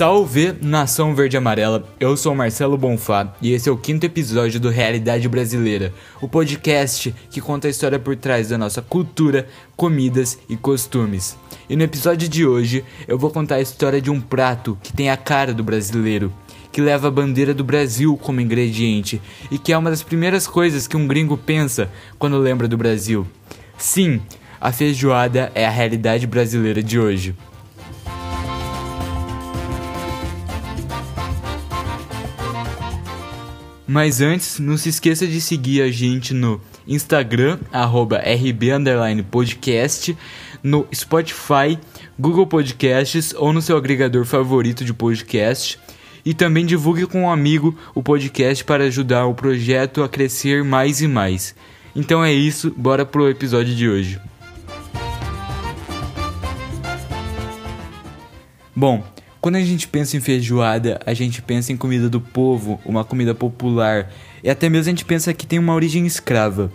Salve nação verde e amarela, eu sou Marcelo Bonfá e esse é o quinto episódio do Realidade Brasileira, o podcast que conta a história por trás da nossa cultura, comidas e costumes. E no episódio de hoje eu vou contar a história de um prato que tem a cara do brasileiro, que leva a bandeira do Brasil como ingrediente e que é uma das primeiras coisas que um gringo pensa quando lembra do Brasil. Sim, a feijoada é a realidade brasileira de hoje. Mas antes, não se esqueça de seguir a gente no Instagram, @rb_podcast, no Spotify, Google Podcasts ou no seu agregador favorito de podcast. E também divulgue com um amigo o podcast para ajudar o projeto a crescer mais e mais. Então é isso, bora pro episódio de hoje. Bom, quando a gente pensa em feijoada, a gente pensa em comida do povo, uma comida popular, e até mesmo a gente pensa que tem uma origem escrava.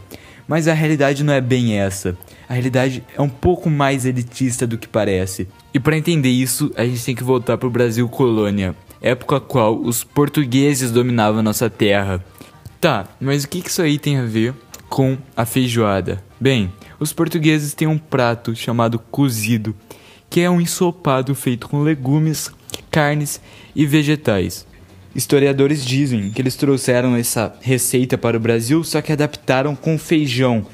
Mas a realidade não é bem essa. A realidade é um pouco mais elitista do que parece. E para entender isso, a gente tem que voltar para o Brasil colônia, época qual os portugueses dominavam nossa terra. Tá, mas o que isso aí tem a ver com a feijoada? Bem, os portugueses têm um prato chamado cozido, que é um ensopado feito com legumes, carnes e vegetais. Historiadores dizem que eles trouxeram essa receita para o Brasil, só que adaptaram com feijão.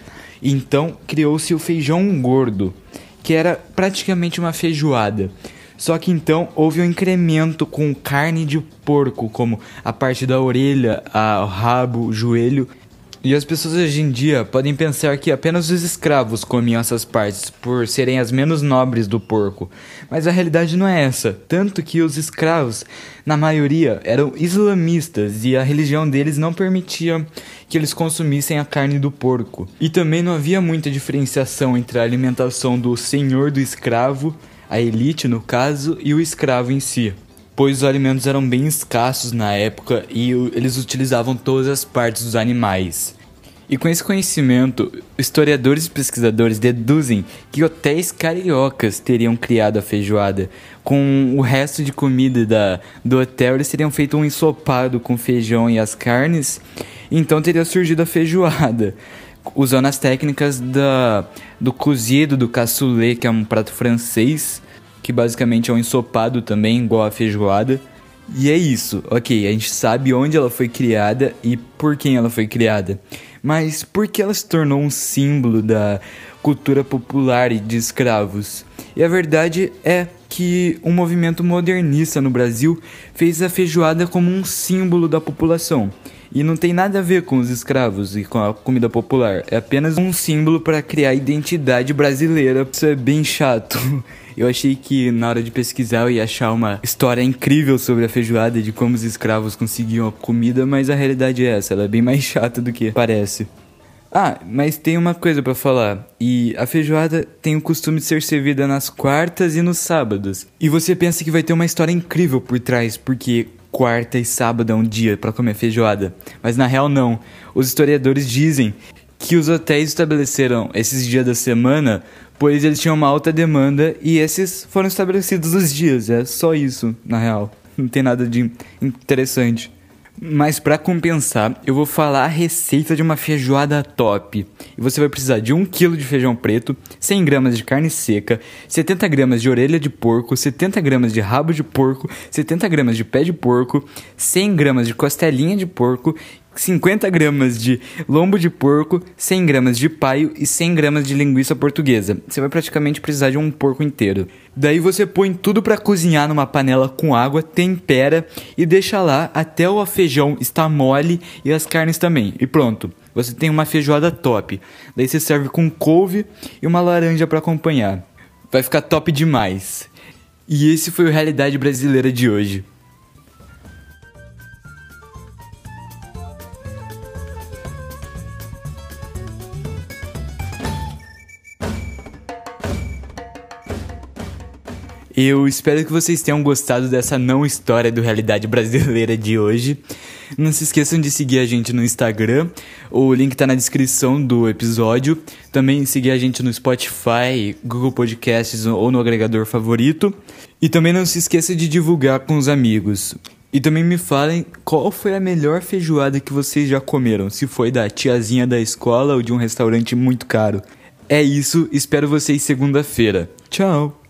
Então criou-se o feijão gordo, que era praticamente uma feijoada. Só que então houve um incremento com carne de porco, como a parte da orelha, o rabo, o joelho e as pessoas hoje em dia podem pensar que apenas os escravos comiam essas partes por serem as menos nobres do porco, mas a realidade não é essa. Tanto que os escravos, na maioria, eram islamistas e a religião deles não permitia que eles consumissem a carne do porco. E também não havia muita diferenciação entre a alimentação do senhor do escravo, a elite no caso, e o escravo em si pois os alimentos eram bem escassos na época e eles utilizavam todas as partes dos animais. E com esse conhecimento, historiadores e pesquisadores deduzem que hotéis cariocas teriam criado a feijoada. Com o resto de comida da, do hotel, eles teriam feito um ensopado com feijão e as carnes, então teria surgido a feijoada. Usando as técnicas da, do cozido, do cassoulet, que é um prato francês, que basicamente é um ensopado também, igual a feijoada. E é isso, ok, a gente sabe onde ela foi criada e por quem ela foi criada. Mas por que ela se tornou um símbolo da cultura popular de escravos? E a verdade é que um movimento modernista no Brasil fez a feijoada como um símbolo da população. E não tem nada a ver com os escravos e com a comida popular. É apenas um símbolo para criar identidade brasileira. Isso é bem chato. Eu achei que na hora de pesquisar eu ia achar uma história incrível sobre a feijoada, de como os escravos conseguiam a comida, mas a realidade é essa, ela é bem mais chata do que parece. Ah, mas tem uma coisa para falar. E a feijoada tem o costume de ser servida nas quartas e nos sábados. E você pensa que vai ter uma história incrível por trás, porque quarta e sábado é um dia para comer feijoada. Mas na real não. Os historiadores dizem que os hotéis estabeleceram esses dias da semana pois eles tinham uma alta demanda e esses foram estabelecidos os dias. É só isso, na real. Não tem nada de interessante. Mas para compensar, eu vou falar a receita de uma feijoada top. E você vai precisar de 1 kg de feijão preto, 100 gramas de carne seca, 70 gramas de orelha de porco, 70 gramas de rabo de porco, 70 gramas de pé de porco, 100 gramas de costelinha de porco 50 gramas de lombo de porco, 100 gramas de paio e 100 gramas de linguiça portuguesa. Você vai praticamente precisar de um porco inteiro. Daí você põe tudo para cozinhar numa panela com água, tempera e deixa lá até o feijão estar mole e as carnes também. E pronto. Você tem uma feijoada top. Daí você serve com couve e uma laranja para acompanhar. Vai ficar top demais. E esse foi o Realidade Brasileira de hoje. Eu espero que vocês tenham gostado dessa não história do Realidade Brasileira de hoje. Não se esqueçam de seguir a gente no Instagram, o link tá na descrição do episódio. Também seguir a gente no Spotify, Google Podcasts ou no agregador favorito. E também não se esqueça de divulgar com os amigos. E também me falem qual foi a melhor feijoada que vocês já comeram, se foi da tiazinha da escola ou de um restaurante muito caro. É isso, espero vocês segunda-feira. Tchau!